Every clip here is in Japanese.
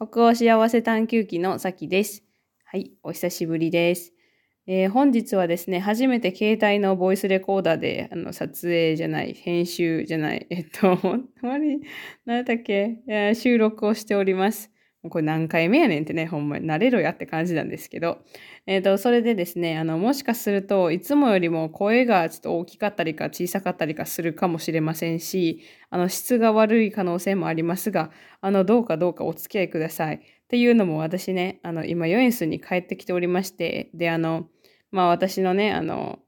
北欧幸せ探求記のさきです。はい、お久しぶりです。えー、本日はですね、初めて携帯のボイスレコーダーで、あの、撮影じゃない、編集じゃない、えっと、あまり、何だっけ、収録をしております。これ何回目やねんってね、ほんまに慣れろやって感じなんですけど、えっ、ー、と、それでですね、あの、もしかするといつもよりも声がちょっと大きかったりか小さかったりかするかもしれませんし、あの、質が悪い可能性もありますが、あの、どうかどうかお付き合いください。っていうのも私ね、あの、今、ヨエンスに帰ってきておりまして、で、あの、まあ私のね、あの、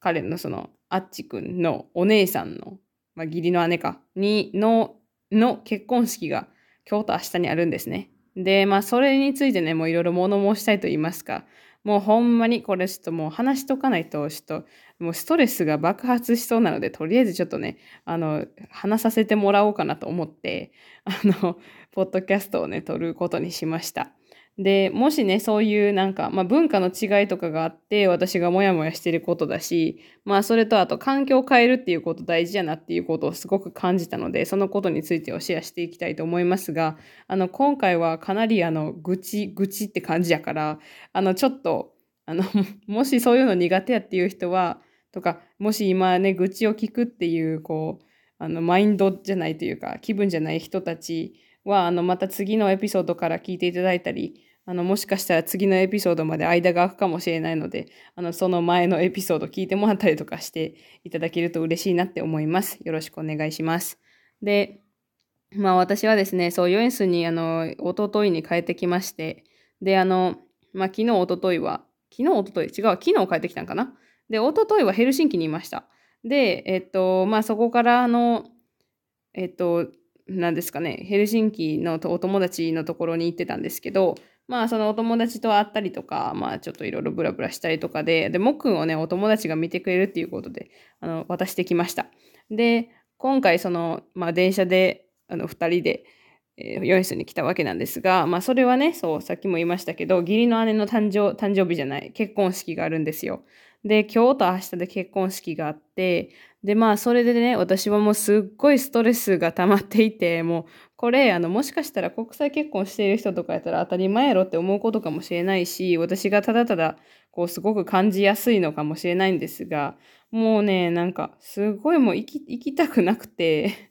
彼のその、あっちくんのお姉さんの、まあ義理の姉か、に、の、の結婚式が今日と明日にあるんですね。で、まあ、それについてね、もういろいろ物申したいと言いますか、もうほんまにこれちょっともう話しとかないと、ちょっともうストレスが爆発しそうなので、とりあえずちょっとね、あの、話させてもらおうかなと思って、あの、ポッドキャストをね、撮ることにしました。で、もしね、そういうなんか、まあ、文化の違いとかがあって、私がモヤモヤしてることだし、まあ、それとあと環境を変えるっていうこと大事やなっていうことをすごく感じたので、そのことについてをシェアしていきたいと思いますが、あの、今回はかなりあの、愚痴、愚痴って感じやから、あの、ちょっと、あの、もしそういうの苦手やっていう人は、とか、もし今ね、愚痴を聞くっていう、こう、あの、マインドじゃないというか、気分じゃない人たちは、あの、また次のエピソードから聞いていただいたり、あの、もしかしたら次のエピソードまで間が空くかもしれないので、あの、その前のエピソード聞いてもらったりとかしていただけると嬉しいなって思います。よろしくお願いします。で、まあ私はですね、そう、ヨエンスに、あの、おとといに帰ってきまして、で、あの、まあ昨日、おとといは、昨日、おととい、違う、昨日帰ってきたんかな？で、おとといはヘルシンキにいました。で、えっと、まあそこから、あの、えっと、何ですかね、ヘルシンキのお友達のところに行ってたんですけど、まあそのお友達と会ったりとか、まあちょっといろいろブラブラしたりとかで、で、もっくんをね、お友達が見てくれるっていうことで、あの、渡してきました。で、今回その、まあ電車で、あの、二人で、えー、ヨイスに来たわけなんですが、まあそれはね、そう、さっきも言いましたけど、義理の姉の誕生、誕生日じゃない、結婚式があるんですよ。で、今日と明日で結婚式があって、で、まあ、それでね、私はもうすっごいストレスが溜まっていて、もう、これ、あの、もしかしたら国際結婚している人とかやったら当たり前やろって思うことかもしれないし、私がただただ、こう、すごく感じやすいのかもしれないんですが、もうね、なんか、すごいもう行き、行きたくなくて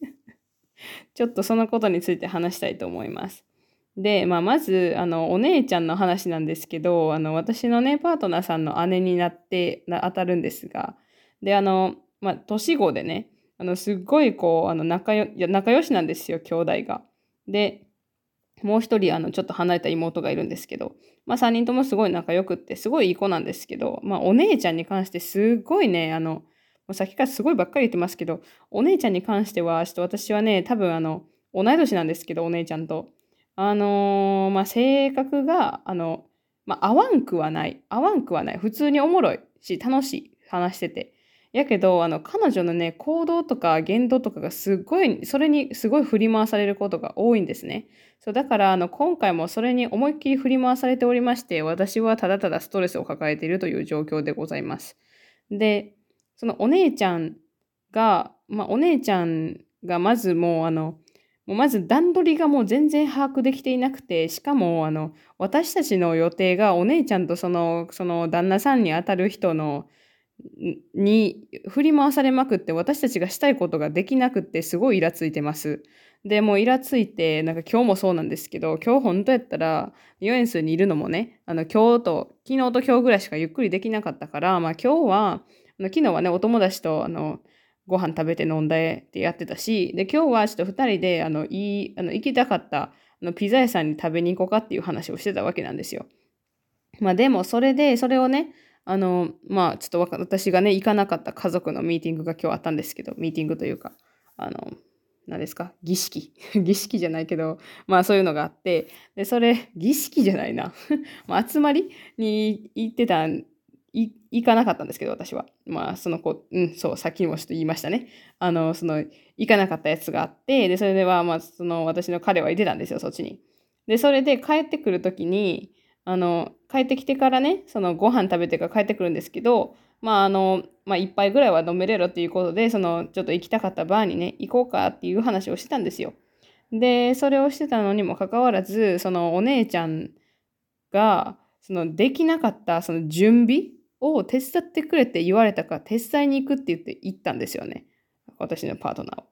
ちょっとそのことについて話したいと思います。で、まあ、まず、あの、お姉ちゃんの話なんですけど、あの、私のね、パートナーさんの姉になって、当たるんですが、で、あの、まあ、年子でね、あの、すっごい、こう、あの、仲よ、仲良しなんですよ、兄弟が。で、もう一人、あの、ちょっと離れた妹がいるんですけど、まあ、三人ともすごい仲良くって、すごいいい子なんですけど、まあ、お姉ちゃんに関してすごいね、あの、もうさっきからすごいばっかり言ってますけど、お姉ちゃんに関しては、ちょっと私はね、多分あの、同い年なんですけど、お姉ちゃんと。あのー、まあ、性格が、あの、まあ、合わんくはない。合わんくはない。普通におもろいし、楽しい。話してて。やけど、あの、彼女のね、行動とか言動とかがすごい、それにすごい振り回されることが多いんですね。そう、だから、あの、今回もそれに思いっきり振り回されておりまして、私はただただストレスを抱えているという状況でございます。で、そのお姉ちゃんが、まあ、お姉ちゃんがまずもう、あの、もうまず段取りがもう全然把握できていなくて、しかも、あの、私たちの予定がお姉ちゃんとその、その旦那さんにあたる人の、に振り回されまくって私たちがしたいことができなくってすごいイラついてます。で、もうイラついて、なんか今日もそうなんですけど、今日本当やったら、ヨエンスにいるのもね、あの今日と、昨日と今日ぐらいしかゆっくりできなかったから、まあ今日は、あの昨日はね、お友達とあのご飯食べて飲んでってやってたし、で、今日はちょっと二人で、あの、いい、あの、行きたかった、あの、ピザ屋さんに食べに行こうかっていう話をしてたわけなんですよ。まあでも、それで、それをね、あの、まあ、ちょっと私がね、行かなかった家族のミーティングが今日あったんですけど、ミーティングというか、あの、何ですか儀式 儀式じゃないけど、まあそういうのがあって、で、それ、儀式じゃないな まあ集まりに行ってたん、行かなかったんですけど、私は。まあ、その子、うん、そう、さっきもちょっと言いましたね。あの、その、行かなかったやつがあって、で、それでは、まあ、その、私の彼は行ってたんですよ、そっちに。で、それで帰ってくるときに、あの、帰ってきてからね、そのご飯食べてから帰ってくるんですけど、まああの、まあ一杯ぐらいは飲めれろっていうことで、そのちょっと行きたかったバーにね、行こうかっていう話をしてたんですよ。で、それをしてたのにもかかわらず、そのお姉ちゃんが、そのできなかったその準備を手伝ってくれって言われたから手伝いに行くって言って行ったんですよね。私のパートナーを。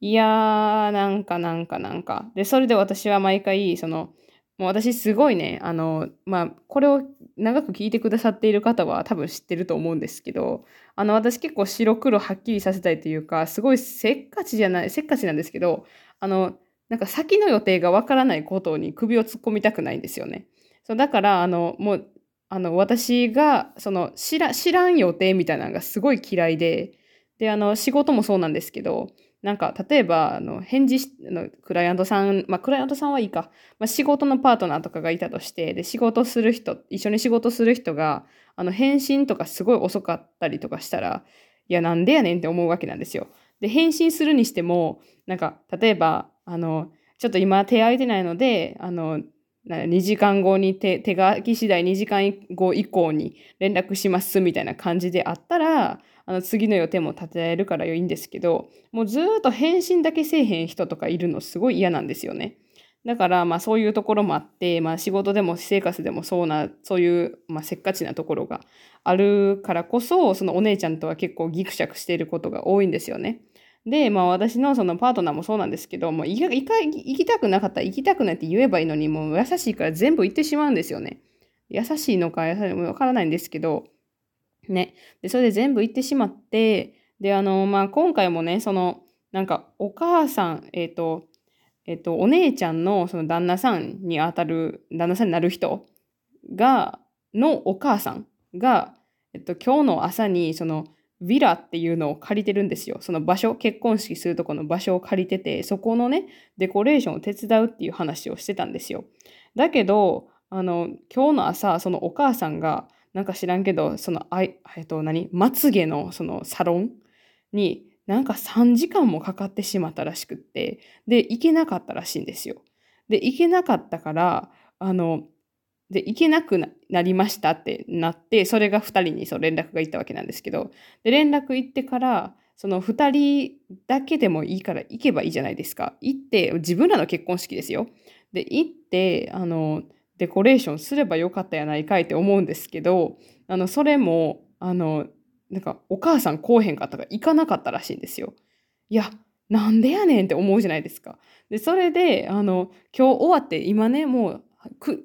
いやー、なんかなんかなんか。で、それで私は毎回、その、もう私すごいね、あの、まあ、これを長く聞いてくださっている方は多分知ってると思うんですけど、あの、私結構白黒はっきりさせたいというか、すごいせっかちじゃない、せっかちなんですけど、あの、なんか先の予定がわからないことに首を突っ込みたくないんですよね。そうだから、あの、もう、あの、私が、その、知ら、知らん予定みたいなのがすごい嫌いで、で、あの、仕事もそうなんですけど、なんか、例えば、あの、返事し、の、クライアントさん、まあ、クライアントさんはいいか。まあ、仕事のパートナーとかがいたとして、で、仕事する人、一緒に仕事する人が、あの、返信とかすごい遅かったりとかしたら、いや、なんでやねんって思うわけなんですよ。で、返信するにしても、なんか、例えば、あの、ちょっと今手空いてないので、あの、2時間後に手手書き次第2時間後以降に連絡しますみたいな感じであったら、あの次の予定も立てられるからいいんですけど、もうずっと返信だけせえへん人とかいるのすごい嫌なんですよね。だから、まあそういうところもあって、まあ仕事でも私生活でもそうな、そういう、まあせっかちなところがあるからこそ、そのお姉ちゃんとは結構ギクシャクしていることが多いんですよね。で、まあ私のそのパートナーもそうなんですけど、もう行き行きたくなかったら行きたくないって言えばいいのに、もう優しいから全部行ってしまうんですよね。優しいのか優しいのかわからないんですけど、ね。で、それで全部行ってしまって、で、あの、まあ、今回もね、その、なんか、お母さん、えっ、ー、と、えっ、ー、と、お姉ちゃんのその旦那さんに当たる、旦那さんになる人が、のお母さんが、えっと、今日の朝に、その、ヴィラっていうのを借りてるんですよ。その場所、結婚式するとこの場所を借りてて、そこのね、デコレーションを手伝うっていう話をしてたんですよ。だけど、あの、今日の朝、そのお母さんが、なんか知らんけど、その、あ、えっと、何まつげのそのサロンに、なんか3時間もかかってしまったらしくって、で、行けなかったらしいんですよ。で、行けなかったから、あの、で、行けなくなりましたってなって、それが2人にそう連絡が行ったわけなんですけど、で、連絡行ってから、その2人だけでもいいから行けばいいじゃないですか。行って、自分らの結婚式ですよ。で、行って、あの、デコレーションすればよかったやないかいって思うんですけど、あの、それも、あの、なんか、お母さん来おへんかったか行かなかったらしいんですよ。いや、なんでやねんって思うじゃないですか。で、それで、あの、今日終わって、今ね、もう、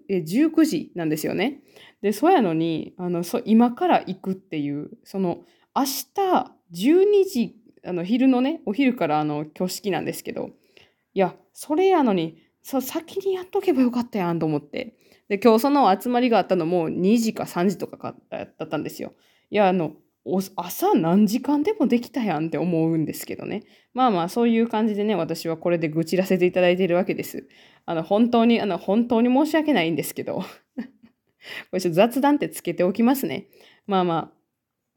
19時なんですよね。で、そうやのに、あの、そ今から行くっていう、その、明日12時、あの、昼のね、お昼からあの、挙式なんですけど、いや、それやのに、そう、先にやっとけばよかったやんと思って。で、今日その集まりがあったのも2時か3時とかだったんですよ。いや、あの、朝何時間でもできたやんって思うんですけどね。まあまあ、そういう感じでね、私はこれで愚痴らせていただいているわけです。あの、本当に、あの、本当に申し訳ないんですけど。これちょっと雑談ってつけておきますね。まあま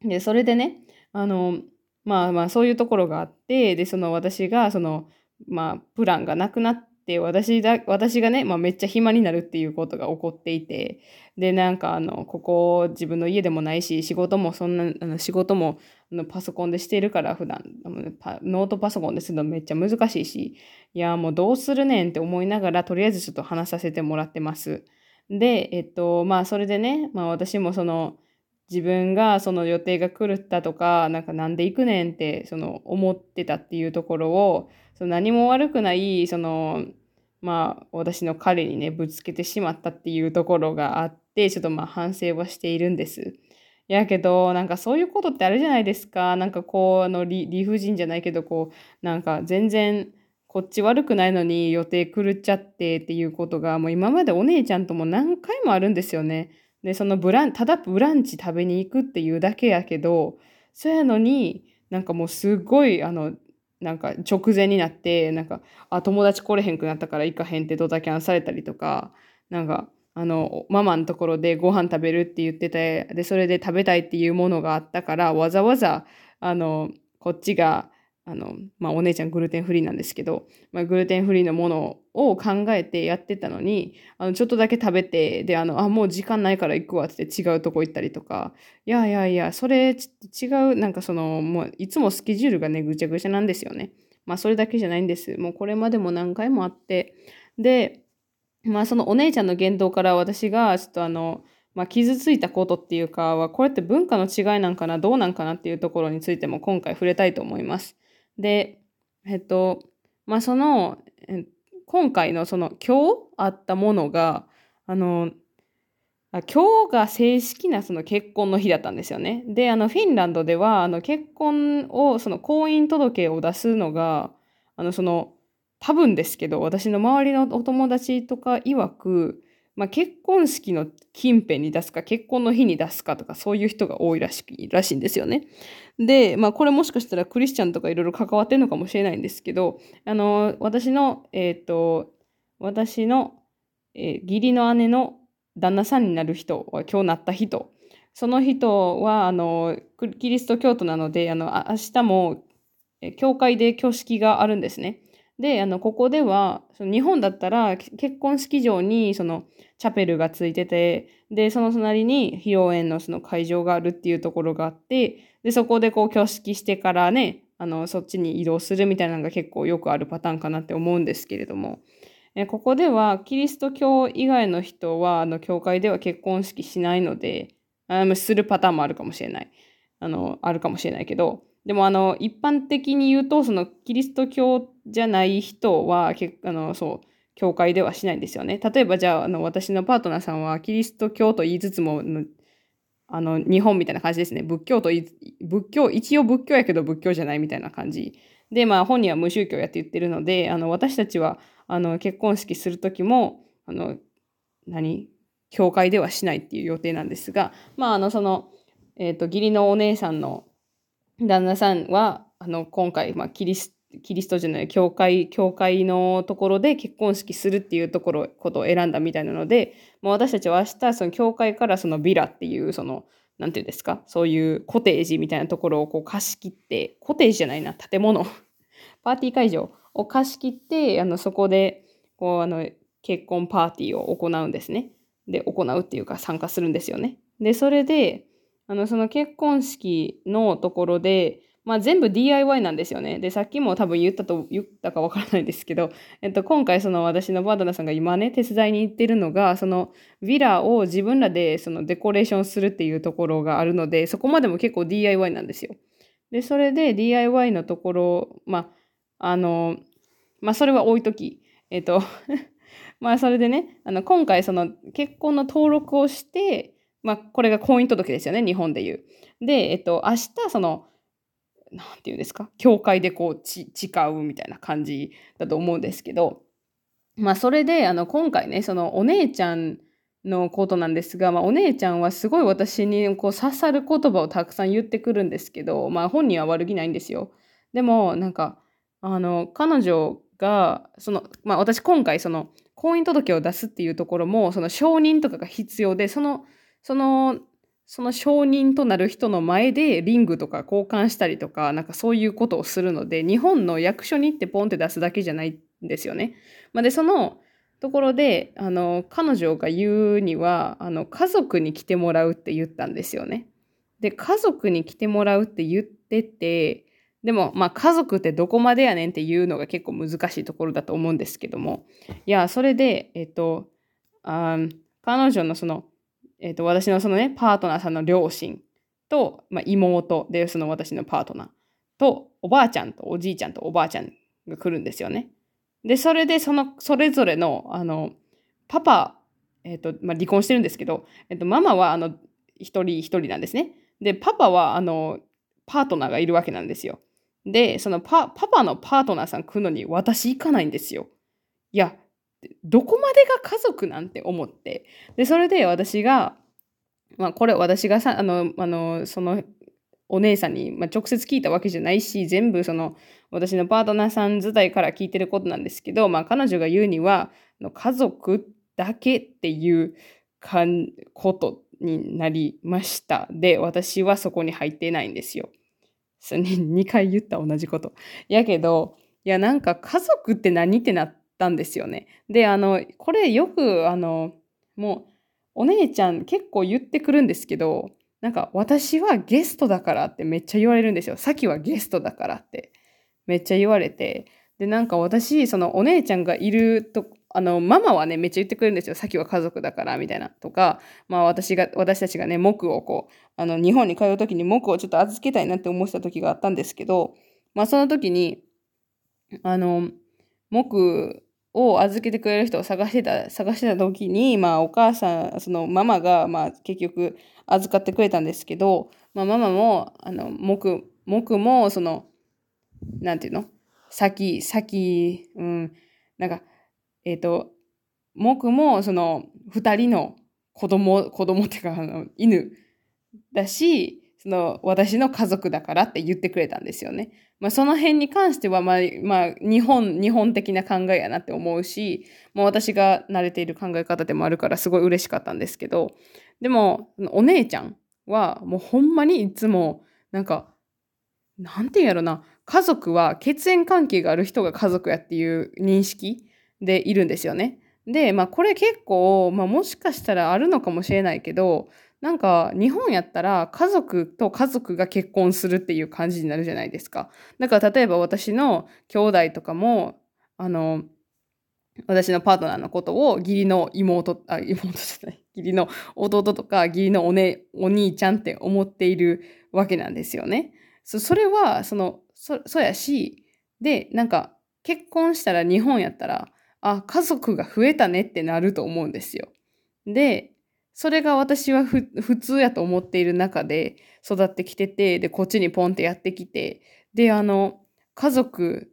あ。で、それでね、あの、まあまあ、そういうところがあって、で、その私が、その、まあ、プランがなくなってで、私だ、私がね、まあ、めっちゃ暇になるっていうことが起こっていて、で、なんかあの、ここ自分の家でもないし、仕事もそんな、あの仕事もあのパソコンでしてるから普段、ノートパソコンでするのめっちゃ難しいし、いや、もうどうするねんって思いながら、とりあえずちょっと話させてもらってます。で、えっと、まあ、それでね、まあ、私もその、自分がその予定が狂ったとか、なんかなんで行くねんってその思ってたっていうところを、その何も悪くない、その、まあ私の彼にね、ぶつけてしまったっていうところがあって、ちょっとまあ反省はしているんです。やけど、なんかそういうことってあるじゃないですか。なんかこう、あの理理不尽じゃないけど、こう、なんか全然こっち悪くないのに予定狂っちゃってっていうことが、もう今までお姉ちゃんとも何回もあるんですよね。で、そのブラン、ただブランチ食べに行くっていうだけやけど、そうやのに、なんかもうすごい、あの、なんか直前になって、なんか、あ、友達来れへんくなったから行かへんってドタキャンされたりとか、なんか、あの、ママのところでご飯食べるって言ってて、で、それで食べたいっていうものがあったから、わざわざ、あの、こっちが、あの、まあ、お姉ちゃんグルテンフリーなんですけど、まあ、グルテンフリーのものを考えてやってたのに、あの、ちょっとだけ食べて、で、あの、あ、もう時間ないから行くわって違うとこ行ったりとか、いやいやいや、それ、ち違う、なんかその、もう、いつもスケジュールがね、ぐちゃぐちゃなんですよね。まあそれだけじゃないんです。もうこれまでも何回もあって。で、まあそのお姉ちゃんの言動から私がちょっとあの、まあ、傷ついたことっていうかは、これって文化の違いなんかな、どうなんかなっていうところについても今回触れたいと思います。で、えっと、まあその、今回のその今日あったものが、あの、今日が正式なその結婚の日だったんですよね。で、あの、フィンランドでは、あの、結婚を、その婚姻届を出すのが、あの、その、多分ですけど、私の周りのお友達とか曰く、まあ、結婚式の近辺に出すか、結婚の日に出すかとか、そういう人が多いらしらしいんですよね。で、まあ、これもしかしたらクリスチャンとかいろいろ関わってるのかもしれないんですけど、あの、私の、えっ、ー、と、私の、えー、義理の姉の旦那さんになる人は今日なった人その人はあのキリスト教徒なのであの明日も教会で挙式があるんですね。であのここではその日本だったら結婚式場にそのチャペルがついててでその隣に披露宴のその会場があるっていうところがあってでそこでこう挙式してからねあのそっちに移動するみたいなのが結構よくあるパターンかなって思うんですけれども。えここではキリスト教以外の人はあの教会では結婚式しないのであするパターンもあるかもしれない。あのあるかもしれないけど。でもあの一般的に言うとそのキリスト教ってじゃない人はあのそう教会ではしないんですよね。例えばじゃああの私のパートナーさんはキリスト教と言いつつもあの日本みたいな感じですね。仏教と仏教一応仏教やけど仏教じゃないみたいな感じでまあ本人は無宗教やって言ってるのであの私たちはあの結婚式する時もあの何？教会ではしないっていう予定なんですがまああのその、えーと、義理のお姉さんの旦那さんはあの今回、まあ、キリスキリストじゃない教会教会のところで結婚式するっていうところことを選んだみたいなのでもう私たちは明日その教会からそのビラっていうそのなんていうんですかそういうコテージみたいなところをこう貸し切ってコテージじゃないな建物 パーティー会場を貸し切って、あの、そこで、こう、あの、結婚パーティーを行うんですね。で、行うっていうか参加するんですよね。で、それで、あの、その結婚式のところで、まあ、全部 DIY なんですよね。で、さっきも多分言ったと、言ったかわからないですけど、えっと、今回その私のパートナさんが今ね、手伝いに行ってるのが、そのヴィラを自分らでそのデコレーションするっていうところがあるので、そこまでも結構 DIY なんですよ。で、それで DIY のところ、まあ、あの、まあ、それは置いとき、えっ、と ま、それでね、あの、今回、その、結婚の登録をして、まあ、これが婚姻届ですよね、日本でいう。で、えっと、明日、その、なんていうんですか、教会でこう、ち、誓うみたいな感じだと思うんですけど、まあ、それで、あの、今回ね、その、お姉ちゃんのことなんですが、まあ、お姉ちゃんはすごい私にこう刺さる言葉をたくさん言ってくるんですけど、まあ、本人は悪気ないんですよ。でも、なんか、あの、彼女が、その、まあ私今回その、婚姻届を出すっていうところも、その承認とかが必要で、その、その、その承認となる人の前でリングとか交換したりとか、なんかそういうことをするので、日本の役所に行ってポンって出すだけじゃないんですよね。まあ、で、そのところで、あの、彼女が言うには、あの、家族に来てもらうって言ったんですよね。で、家族に来てもらうって言ってて、でも、まあ家族ってどこまでやねんっていうのが結構難しいところだと思うんですけども。いや、それで、えっと、あ彼女のその、えっと、私のそのね、パートナーさんの両親と、まあ、妹で、その私のパートナーと、おばあちゃんとおじいちゃんとおばあちゃんが来るんですよね。で、それで、その、それぞれの、あの、パパ、えっと、まあ、離婚してるんですけど、えっと、ママは、あの、一人一人なんですね。で、パパは、あの、パートナーがいるわけなんですよ。で、そのパパパのパートナーさん来るのに私行かないんですよ。いや、どこまでが家族なんて思って。で、それで私が、まあこれ私がさ、あの、あの、そのお姉さんに、まあ、直接聞いたわけじゃないし、全部その私のパートナーさん自体から聞いてることなんですけど、まあ彼女が言うには、家族だけっていうかんことになりました。で、私はそこに入ってないんですよ。2回言った同じこと。やけど、いや、なんか家族って何ってなってたんですよね。で、あの、これよく、あの、もう、お姉ちゃん結構言ってくるんですけど、なんか私はゲストだからってめっちゃ言われるんですよ。さきはゲストだからって。めっちゃ言われて、で、なんか私、そのお姉ちゃんがいると、あの、ママはね、めっちゃ言ってくるんですよ。さっきは家族だから、みたいな。とか、まあ私が、私たちがね、木をこう、あの、日本に通う時に木をちょっと預けたいなって思ってた時があったんですけど、まあその時に、あの、木を預けてくれる人を探してた、探してた時に、まあお母さん、そのママが、まあ結局預かってくれたんですけど、まあママも、あの、木、木も、その、なんていうの？先、先、うん、なんか、えっ、ー、と、木も、その、二人の子供、子供っていうか、あの、犬だし、その、私の家族だからって言ってくれたんですよね。まあ、その辺に関しては、まあ、まあ、日本、日本的な考えやなって思うし、もう私が慣れている考え方でもあるから、すごい嬉しかったんですけど、でも、お姉ちゃんは、もうほんまにいつも、なんか、なんて言うんやろな、家族は血縁関係がある人が家族やっていう認識でいるんですよね。で、まあこれ結構、まあもしかしたらあるのかもしれないけど、なんか日本やったら家族と家族が結婚するっていう感じになるじゃないですか。だから例えば私の兄弟とかも、あの、私のパートナーのことを義理の妹、あ、妹じゃない、義理の弟とか義理のお,、ね、お兄ちゃんって思っているわけなんですよね。そそれは、その、そ、そやし、で、なんか結婚したら日本やったら、あ、家族が増えたねってなると思うんですよ。で、それが私は普通やと思っている中で育ってきてて、で、こっちにポンってやってきて、で、あの、家族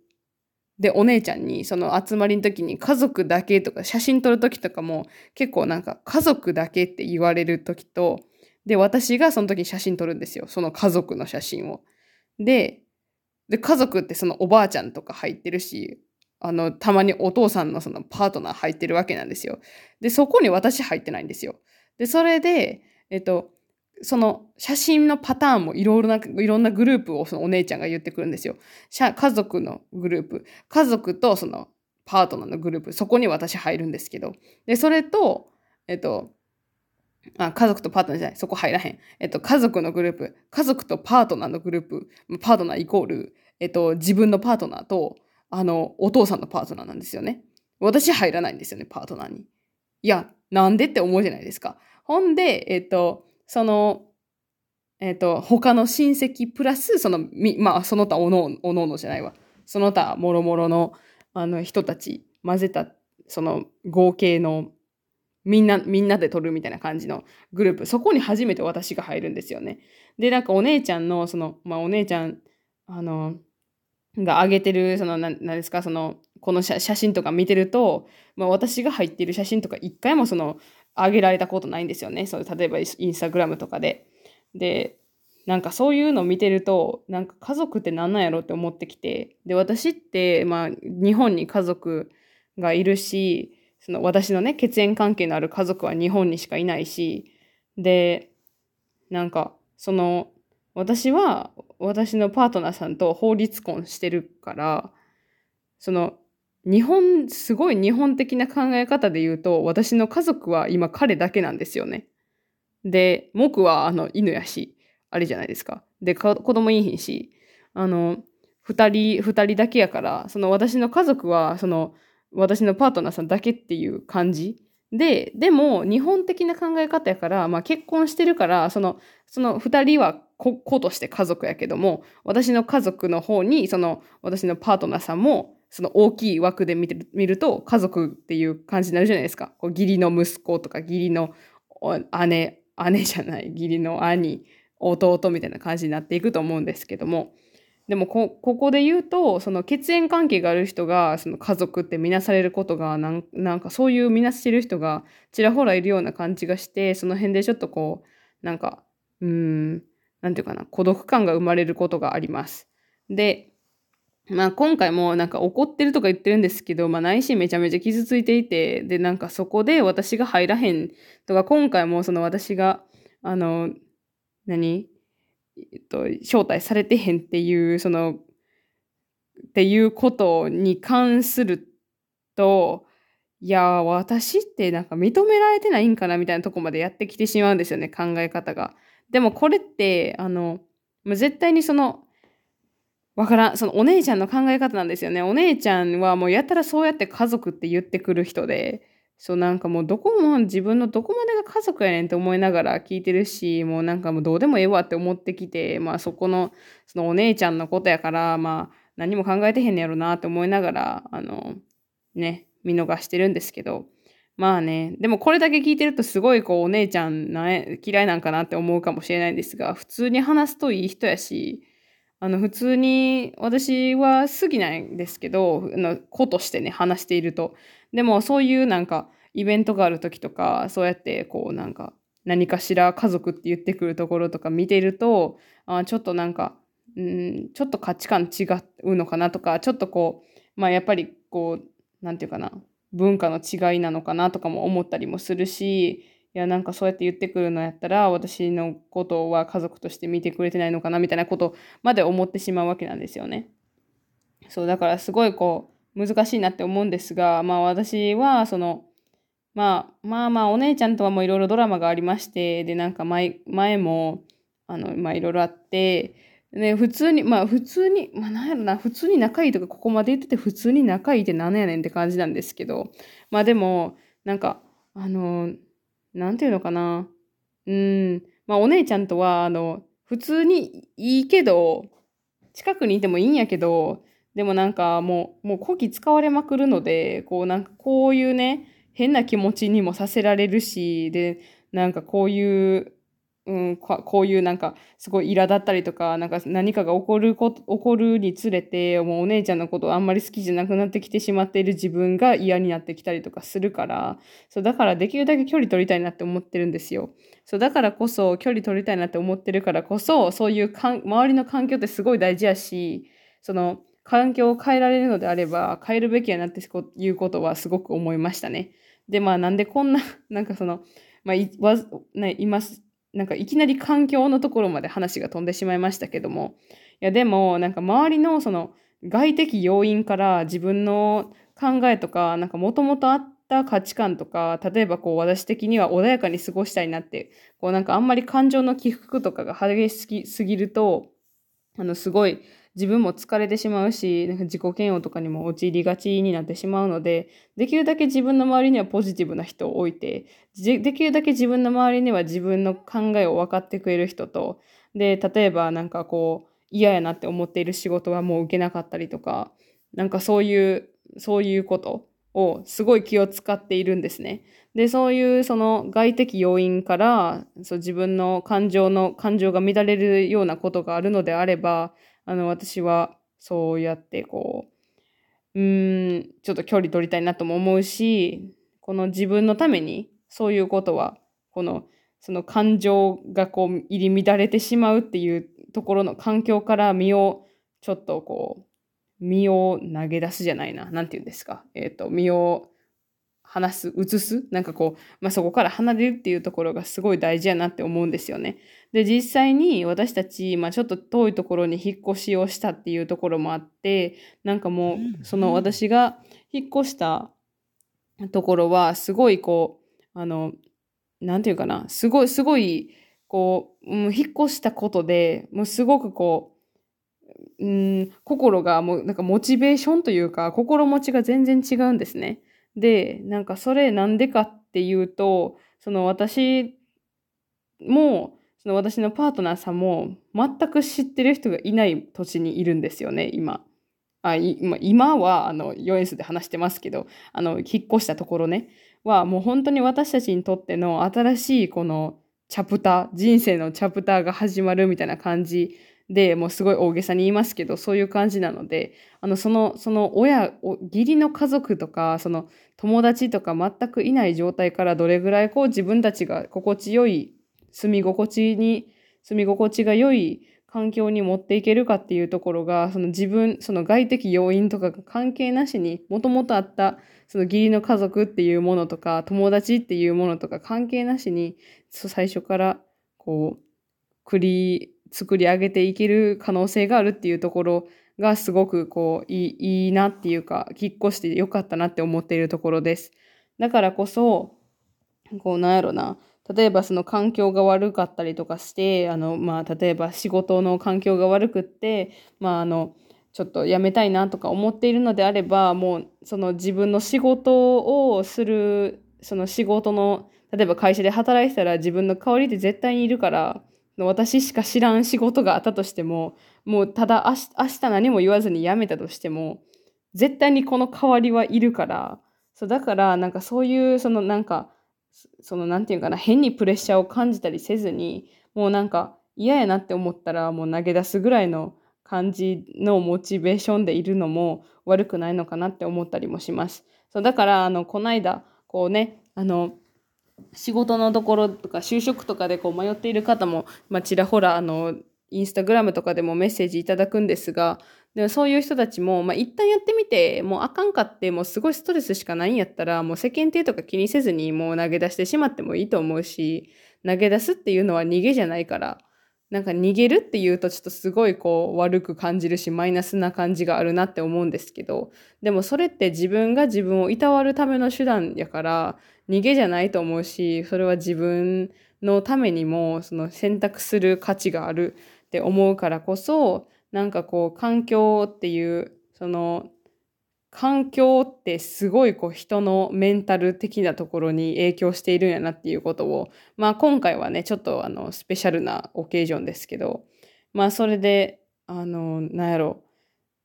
でお姉ちゃんにその集まりの時に家族だけとか写真撮る時とかも結構なんか家族だけって言われる時と、で、私がその時に写真撮るんですよ。その家族の写真を。で、で、家族ってそのおばあちゃんとか入ってるし、あの、たまにお父さんのそのパートナー入ってるわけなんですよ。で、そこに私入ってないんですよ。で、それで、えっと、その写真のパターンもいろいろな、いろんなグループをそのお姉ちゃんが言ってくるんですよ。家族のグループ、家族とそのパートナーのグループ、そこに私入るんですけど。で、それと、えっと、あ、家族とパートナーじゃない、そこ入らへん。えっと、家族のグループ、家族とパートナーのグループ、パートナーイコール、えっと、自分のパートナーと、あの、お父さんのパートナーなんですよね。私入らないんですよね、パートナーに。いや、なんでって思うじゃないですか。ほんで、えっと、その、えっと、他の親戚プラス、その、まあ、その他おのおのおのじゃないわ。その他もろもろの、あの、人たち混ぜた、その、合計の、みんな、みんなで撮るみたいな感じのグループ。そこに初めて私が入るんですよね。で、なんかお姉ちゃんの、その、まあ、お姉ちゃん、あの、が上げてる、その、ななんですか、その、この写真とか見てると、まあ、私が入っている写真とか一回もその、上げられたことないんですよね。そう例えばインスタグラムとかで。で、なんかそういうのを見てると、なんか家族って何なんやろって思ってきて、で、私って、まあ、日本に家族がいるし、その私のね、血縁関係のある家族は日本にしかいないし、で、なんか、その、私は私のパートナーさんと法律婚してるから、その、日本、すごい日本的な考え方で言うと、私の家族は今彼だけなんですよね。で、僕はあの犬やし、あれじゃないですか。で、子供いいひんし、あの、二人、二人だけやから、その私の家族は、その、私のパートナーさんだけっていう感じで、でも、日本的な考え方やから、まあ結婚してるから、その、その二人は子子として家族やけども、私の家族の方に、その、私のパートナーさんも、その大きい枠で見て見ると、家族っていう感じになるじゃないですか。こう義理の息子とか、義理の姉、姉じゃない、義理の兄、弟みたいな感じになっていくと思うんですけども、でもこ、こで言うと、その血縁関係がある人が、その家族って見なされることがなん、なんかそういう見なしてる人がちらほらいるような感じがして、その辺でちょっとこう、なんか、うん、なんていうかな、孤独感が生まれることがあります。で、まあ今回もなんか怒ってるとか言ってるんですけど、まあ内心めちゃめちゃ傷ついていて、でなんかそこで私が入らへんとか、今回もその私が、あの、何？えっと、招待されてへんっていう、その、っていうことに関すると、いや、私ってなんか認められてないんかなみたいなとこまでやってきてしまうんですよね、考え方が。でもこれって、あの、絶対にその、わからん。そのお姉ちゃんの考え方なんですよね。お姉ちゃんはもうやったらそうやって家族って言ってくる人で、そうなんかもうどこも自分のどこまでが家族やねんって思いながら聞いてるし、もうなんかもうどうでもええわって思ってきて、まあそこの、そのお姉ちゃんのことやから、まあ何も考えてへんねやろなって思いながら、あの、ね、見逃してるんですけど、まあね、でもこれだけ聞いてるとすごいこうお姉ちゃん嫌いなんかなって思うかもしれないんですが、普通に話すといい人やし、あの普通に私は好きなんですけど、の子としてね、話していると。でもそういうなんかイベントがある時とか、そうやってこうなんか何かしら家族って言ってくるところとか見ていると、あちょっとなんか、うん、ちょっと価値観違うのかなとか、ちょっとこう、まあやっぱりこう、なんていうかな、文化の違いなのかなとかも思ったりもするし、いや、なんかそうやって言ってくるのやったら、私のことは家族として見てくれてないのかなみたいなことまで思ってしまうわけなんですよね。そう、だからすごいこう、難しいなって思うんですが、まあ私は、その、まあまあまあお姉ちゃんとはもういろいろドラマがありまして、で、なんか前前も、あの、まあいろいろあって、ね、普通に、まあ普通に、まあなんやろな、普通に仲いいとかここまで言ってて普通に仲いいって何やねんって感じなんですけど、まあでも、なんか、あの、なんていうのかな。うん、まあお姉ちゃんとは、あの、普通にいいけど、近くにいてもいいんやけど、でもなんかもう、もうこき使われまくるので、こうなんかこういうね、変な気持ちにもさせられるし、で、なんかこういううん、こういうなんかすごい苛だったりとか、なんか何かが起こるこ起こるにつれて、もうお姉ちゃんのことあんまり好きじゃなくなってきてしまっている自分が嫌になってきたりとかするから、そうだからできるだけ距離取りたいなって思ってるんですよ。そうだからこそ距離取りたいなって思ってるからこそ、そういうかん周りの環境ってすごい大事やし、その環境を変えられるのであれば変えるべきやなっていうことはすごく思いましたね。で、まあなんでこんな、なんかその、まあ、いわね、今なんかいきなり環境のところまで話が飛んでしまいましたけども、いやでもなんか周りのその外的要因から自分の考えとか、なんかもともとあった価値観とか、例えばこう私的には穏やかに過ごしたいなって、こうなんかあんまり感情の起伏とかが激しすぎると、あのすごい自分も疲れてしまうし、なんか自己嫌悪とかにも陥りがちになってしまうので、できるだけ自分の周りにはポジティブな人を置いて、できるだけ自分の周りには自分の考えを分かってくれる人と、で、例えばなんかこう、嫌やなって思っている仕事はもう受けなかったりとか、なんかそういう、そういうことをすごい気を使っているんですね。で、そういうその外的要因からそう自分の感情の感情が乱れるようなことがあるのであれば、あの、私はそうやってこう、うーん、ちょっと距離取りたいなとも思うし、この自分のためにそういうことは、この、その感情がこう入り乱れてしまうっていうところの環境から身をちょっとこう、身を投げ出すじゃないな。なんて言うんですか。えっ、ー、と、身を話す、移す、なんかこう、まあ、そこから離れるっていうところがすごい大事やなって思うんですよね。で、実際に私たち、まあ、ちょっと遠いところに引っ越しをしたっていうところもあって、なんかもう、その私が引っ越したところは、すごいこう、あの、なんていうかな、すごい、すごい、こう、うん、引っ越したことで、もうすごくこう、うん、心がもうなんかモチベーションというか心持ちが全然違うんですね。で、なんかそれなんでかっていうと、その私も、その私のパートナーさんも全く知ってる人がいない土地にいるんですよね、今。あ今はあの4 s で話してますけど、あの引っ越したところね、はもう本当に私たちにとっての新しいこのチャプター、人生のチャプターが始まるみたいな感じで、もうすごい大げさに言いますけど、そういう感じなので、あの、その、その親、義理の家族とか、その友達とか全くいない状態からどれぐらいこう自分たちが心地よい、住み心地に、住み心地が良い環境に持っていけるかっていうところが、その自分、その外的要因とかが関係なしに、もともとあった、その義理の家族っていうものとか、友達っていうものとか関係なしに、最初から、こう、繰り作り上げていける可能性があるっていうところがすごくこういいいいなっていうか、引っ越してよかったなって思っているところです。だからこそ、こうなんやろな、例えばその環境が悪かったりとかして、あの、まあ、例えば仕事の環境が悪くって、まあ、あの、ちょっと辞めたいなとか思っているのであれば、もう、その自分の仕事をする、その仕事の、例えば会社で働いてたら自分の代わりって絶対にいるから、私しか知らん仕事があったとしても、もうただ明日何も言わずに辞めたとしても、絶対にこの代わりはいるから、そうだからなんかそういうそのなんかそのなんていうかな変にプレッシャーを感じたりせずにもうなんか嫌やなって思ったらもう投げ出すぐらいの感じのモチベーションでいるのも悪くないのかなって思ったりもします。そうだからあのこの間こうねあの仕事のところとか就職とかでこう迷っている方も、まあ、ちらほらあのインスタグラムとかでもメッセージいただくんですがでもそういう人たちも、まあ、一旦やってみて、もうあかんかって、もうすごいストレスしかないんやったら、もう世間体とか気にせずにもう投げ出してしまってもいいと思うし、投げ出すっていうのは逃げじゃないから、なんか逃げるっていうとちょっとすごいこう悪く感じるし、マイナスな感じがあるなって思うんですけど、でもそれって自分が自分をいたわるための手段やから、逃げじゃないと思うし、それは自分のためにもその選択する価値があるって思うからこそ、なんかこう環境っていうその環境ってすごいこう人のメンタル的なところに影響しているんやなっていうことを、まあ今回はね、ちょっとあのスペシャルなオケージョンですけど、まあそれで、あの、なんやろ、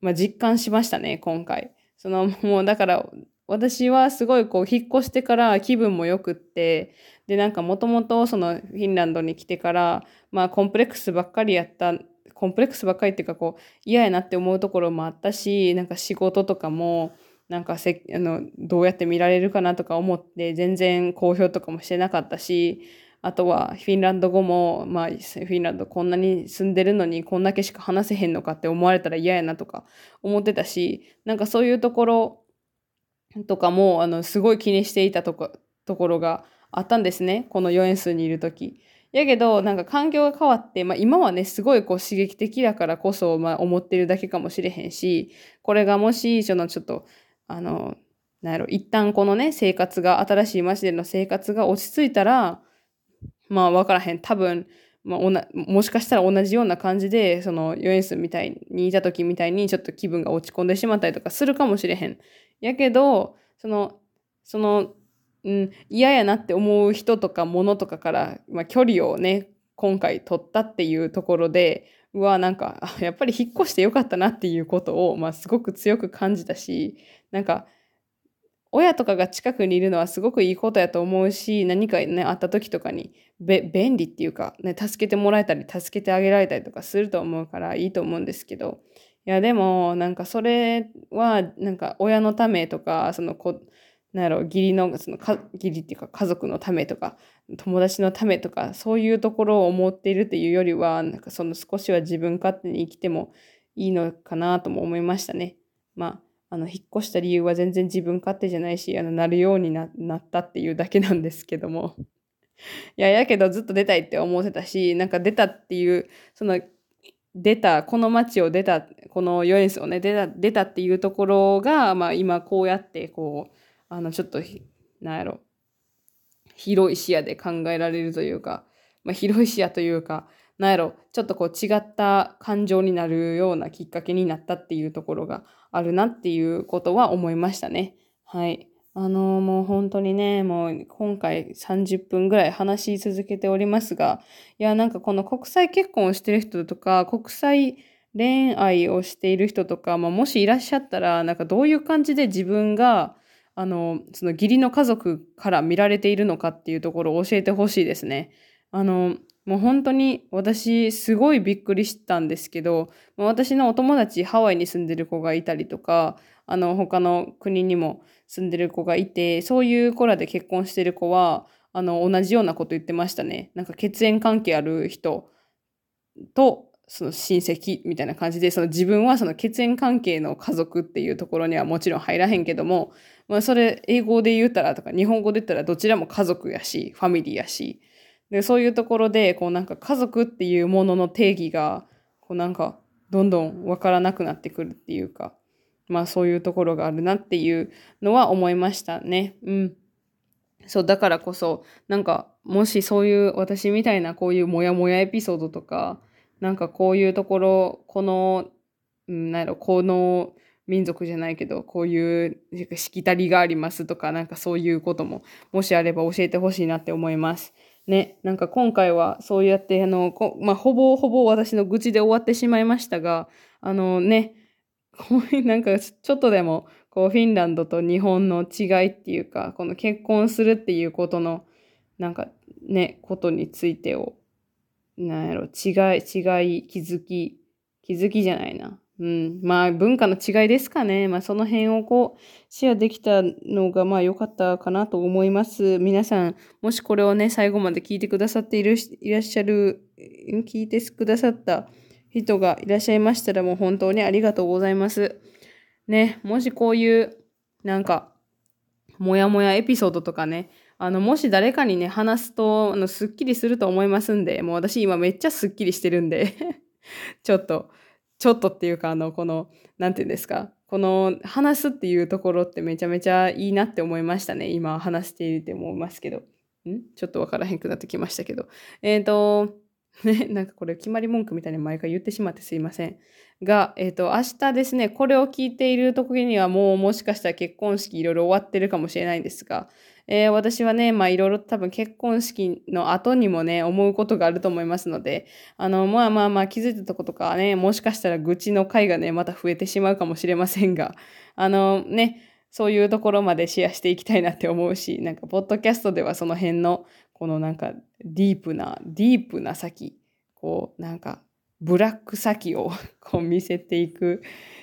まあ実感しましたね、今回。そのもうだから私はすごいこう引っ越してから気分も良くって、でなんかもともとそのフィンランドに来てからまあコンプレックスばっかりやったコンプレックスばっかりっていうかこう嫌やなって思うところもあったしなんか仕事とかもなんかせあのどうやって見られるかなとか思って全然公表とかもしてなかったしあとはフィンランド語も、まあ、フィンランドこんなに住んでるのにこんだけしか話せへんのかって思われたら嫌やなとか思ってたしなんかそういうところとかもあのすごい気にしていたとこところがあったんですねこの4円数にいる時。やけど、なんか環境が変わって、まあ今はね、すごいこう刺激的だからこそ、まあ思ってるだけかもしれへんし、これがもし、そのちょっと、あの、なんやろ、一旦このね、生活が、新しい街での生活が落ち着いたら、まあわからへん。多分、まあ、おなもしかしたら同じような感じで、その、ヨエンスみたいにいた時みたいにちょっと気分が落ち込んでしまったりとかするかもしれへん。やけど、その、その、うん、嫌やなって思う人とか物とかから、まあ、距離をね、今回取ったっていうところで、うわ、なんか、やっぱり引っ越してよかったなっていうことを、まあ、すごく強く感じたし、なんか、親とかが近くにいるのはすごくいいことやと思うし、何かね、あった時とかに、べ、便利っていうか、ね、助けてもらえたり、助けてあげられたりとかすると思うからいいと思うんですけど、いや、でも、なんかそれは、なんか親のためとか、その子、なんやろ、義理の、そのか、義理っていうか家族のためとか、友達のためとか、そういうところを思っているっていうよりは、なんかその少しは自分勝手に生きてもいいのかなとも思いましたね。まあ、あの、引っ越した理由は全然自分勝手じゃないし、あの、なるようにななったっていうだけなんですけども。いや、やけどずっと出たいって思ってたし、なんか出たっていう、その、出た、この街を出た、このヨエンスをね、出た、出たっていうところが、まあ今こうやってこう、あの、ちょっと、なんやろ、広い視野で考えられるというか、まあ、広い視野というか、なんやろ、ちょっとこう違った感情になるようなきっかけになったっていうところがあるなっていうことは思いましたね。はい。あのもう本当にね、もう今回30分ぐらい話し続けておりますが、いや、なんかこの国際結婚をしてる人とか、国際恋愛をしている人とか、まあ、もしいらっしゃったら、なんかどういう感じで自分が、あの、その義理の家族から見られているのかっていうところを教えてほしいですね。あの、もう本当に私すごいびっくりしたんですけど、私のお友達ハワイに住んでる子がいたりとか、あの他の国にも住んでる子がいて、そういう子らで結婚してる子は、あの同じようなこと言ってましたね。なんか血縁関係ある人とその親戚みたいな感じで、その自分はその血縁関係の家族っていうところにはもちろん入らへんけども、まあそれ英語で言ったらとか日本語で言ったらどちらも家族やし、ファミリーやし、で、そういうところで、こうなんか家族っていうものの定義が、こうなんかどんどんわからなくなってくるっていうか、まあそういうところがあるなっていうのは思いましたね。うん。そう、だからこそ、なんか、もしそういう私みたいなこういうモヤモヤエピソードとか、なんかこういうところ、この、うん、なんやろ、この民族じゃないけど、こういうしきたりがありますとか、なんかそういうことも、もしあれば教えてほしいなって思います。ね、なんか今回はそうやって、あの、まあ、ほぼほぼ私の愚痴で終わってしまいましたが、あのね、なんかちょっとでも、こう、フィンランドと日本の違いっていうか、この結婚するっていうことの、なんかね、ことについてを、なんやろ、違い、違い、気づき、気づきじゃないな。うん。まあ、文化の違いですかね。まあ、その辺をこう、シェアできたのが、まあ、良かったかなと思います。皆さん、もしこれをね、最後まで聞いてくださっている、いらっしゃる、聞いてくださった人がいらっしゃいましたら、もう本当にありがとうございます。ね、もしこういう、なんか、もやもやエピソードとかね、あの、もし誰かにね、話すと、あの、すっきりすると思いますんで、もう私今めっちゃすっきりしてるんで ちょっと、ちょっとっていうか、あの、この、なんていうんですか、この話すっていうところってめちゃめちゃいいなって思いましたね。今話していて思いますけど。ん？ちょっとわからへんくなってきましたけど。えっ、ー、と、ね、なんかこれ決まり文句みたいに毎回言ってしまってすいません。が、えっ、ー、と、明日ですね、これを聞いている時にはもうもしかしたら結婚式いろいろ終わってるかもしれないんですが、えー、私はね、まあいろいろ多分結婚式の後にもね、思うことがあると思いますので、あの、まあまあまあ気づいたとことかね、もしかしたら愚痴の回がね、また増えてしまうかもしれませんが、あのね、そういうところまでシェアしていきたいなって思うし、なんか、ポッドキャストではその辺の、このなんか、ディープな、ディープな先、こう、なんか、ブラック先を こう見せていく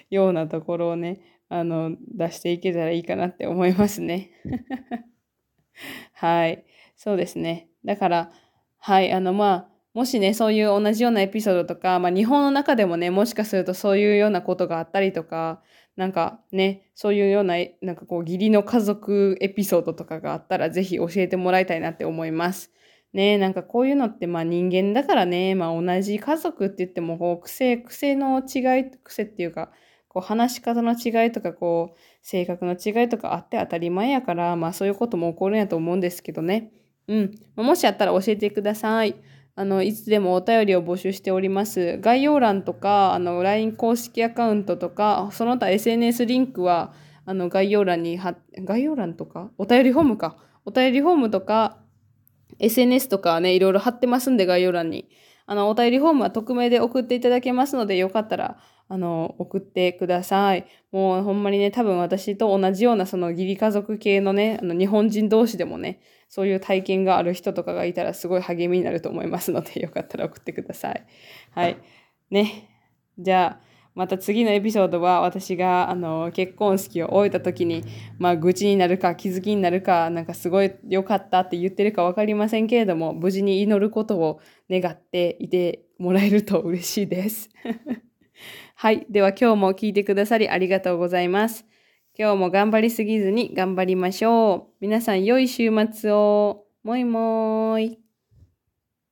ようなところをね、あの、出していけたらいいかなって思いますね。はい。そうですね。だから、はい、あの、まあ、もしね、そういう同じようなエピソードとか、まあ、日本の中でもね、もしかするとそういうようなことがあったりとか、なんかね、そういうような、なんかこう、義理の家族エピソードとかがあったら、ぜひ教えてもらいたいなって思います。ねなんかこういうのってまあ人間だからね、まあ同じ家族って言ってもこう癖、癖の違い、癖っていうか、こう話し方の違いとかこう性格の違いとかあって当たり前やから、まあそういうことも起こるんやと思うんですけどね。うん。もしあったら教えてください。あの、いつでもお便りを募集しております。概要欄とか、あの、LINE 公式アカウントとか、その他 SNS リンクは、あの、概要欄に貼概要欄とか？お便りフォームか。お便りフォームとか、SNS とかね、いろいろ貼ってますんで、概要欄に。あの、お便りフォームは匿名で送っていただけますので、よかったら、あの、送ってください。もうほんまにね、多分私と同じようなその義理家族系のね、あの日本人同士でもね、そういう体験がある人とかがいたらすごい励みになると思いますので、よかったら送ってください。はい。ね。じゃあ、また次のエピソードは私があの結婚式を終えた時に、まあ、愚痴になるか気づきになるかなんかすごい良かったって言ってるか分かりませんけれども無事に祈ることを願っていてもらえると嬉しいです。はい。では今日も聞いてくださりありがとうございます。今日も頑張りすぎずに頑張りましょう。皆さん良い週末を。もいもーい。